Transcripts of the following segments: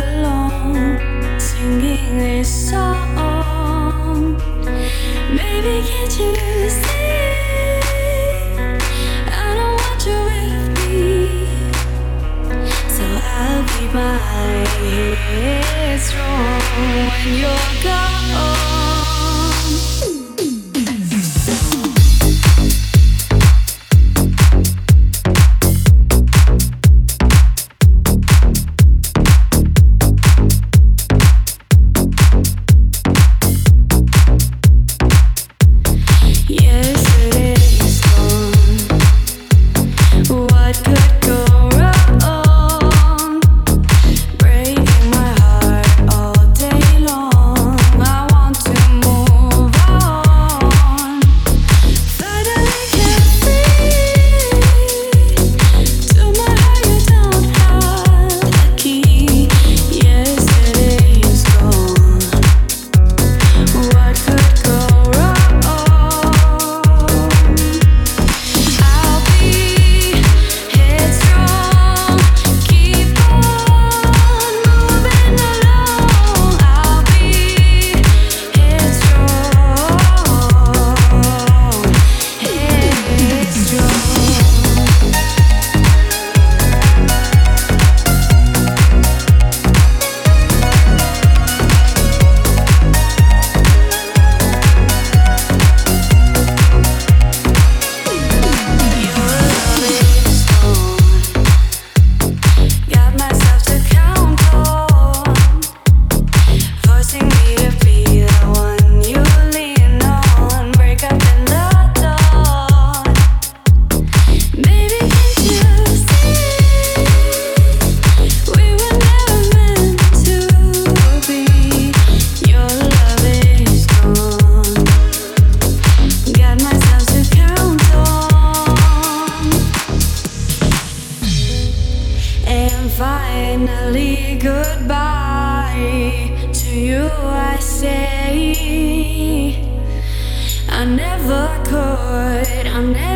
along, singing this song. Can't you see? I don't want you with me, so I'll keep my head strong when you're gone.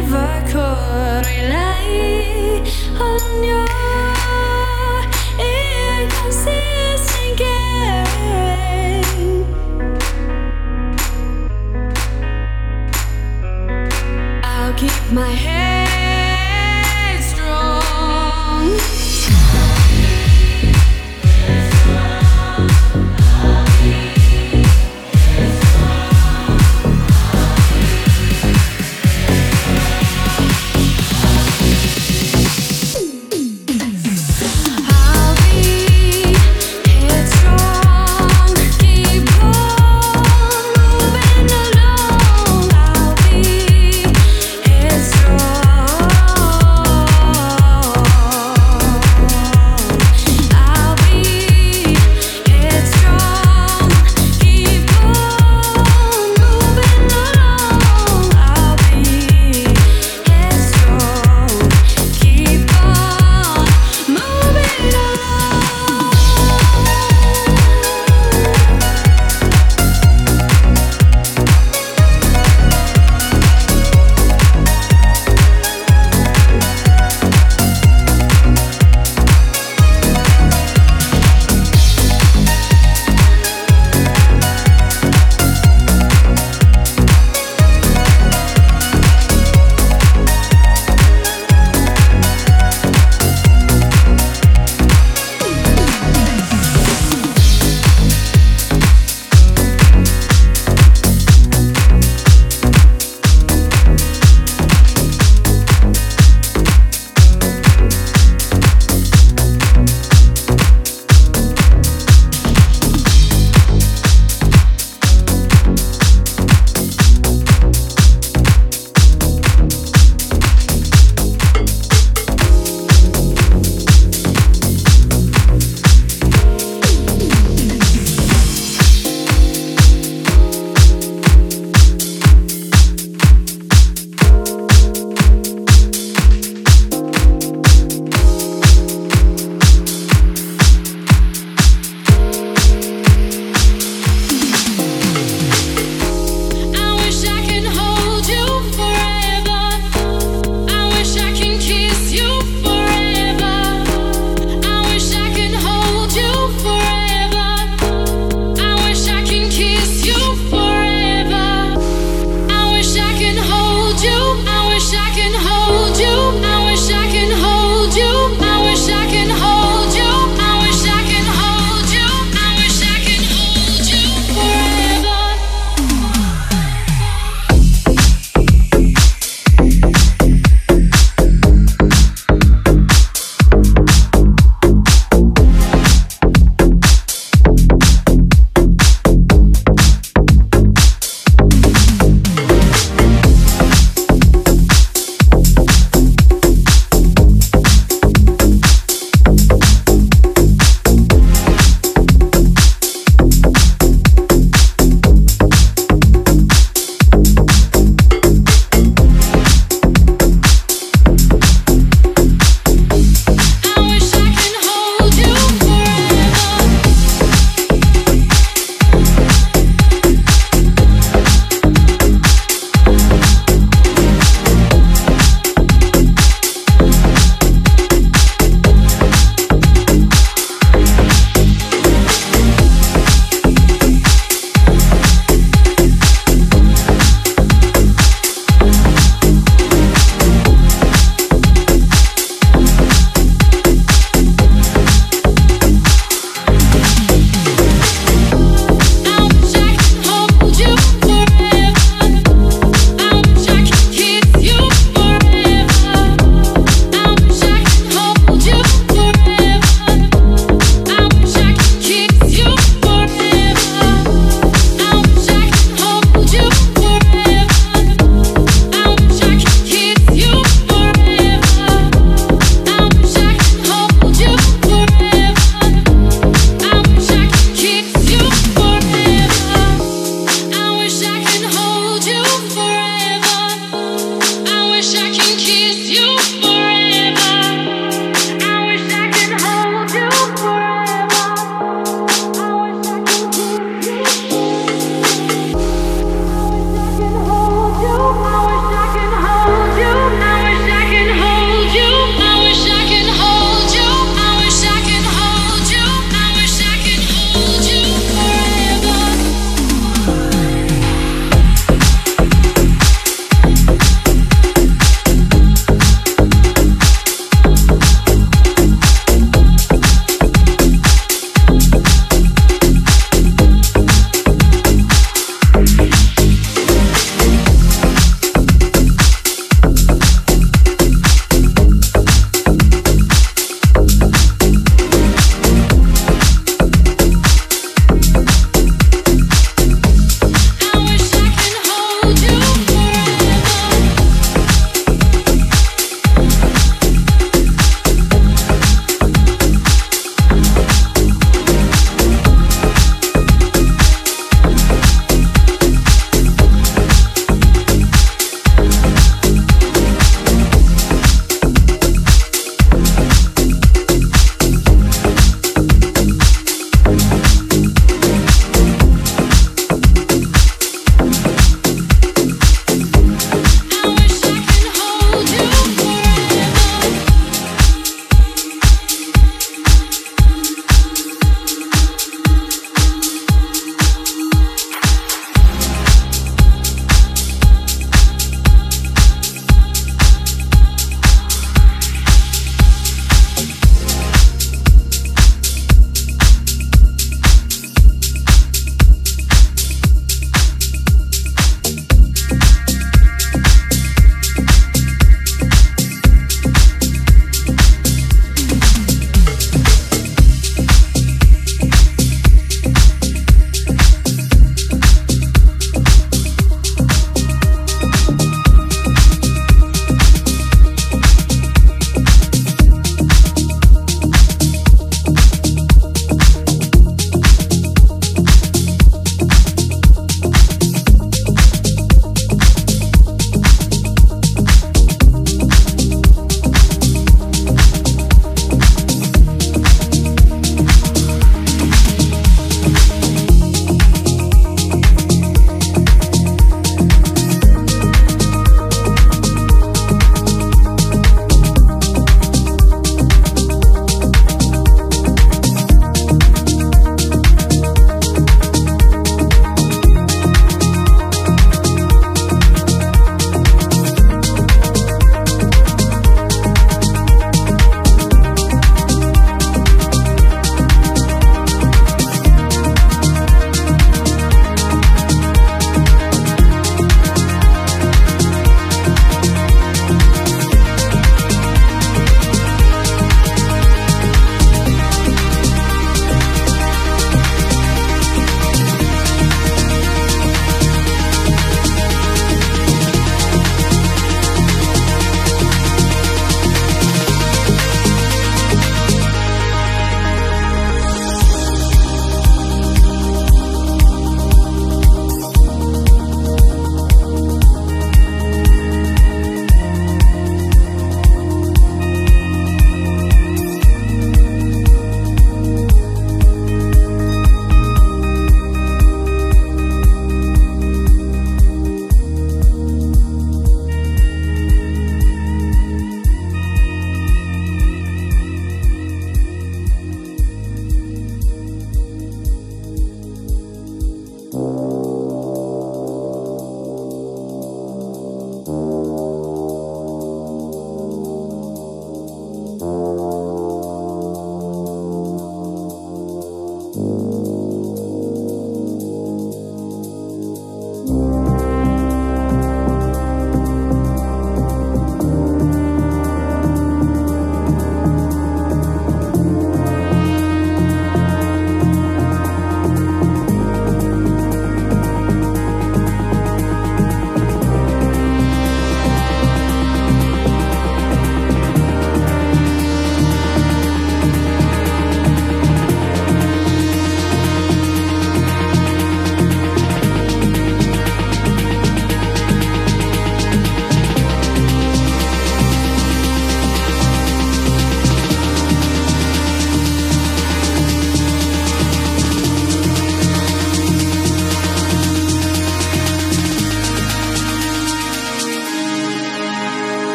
never could rely on your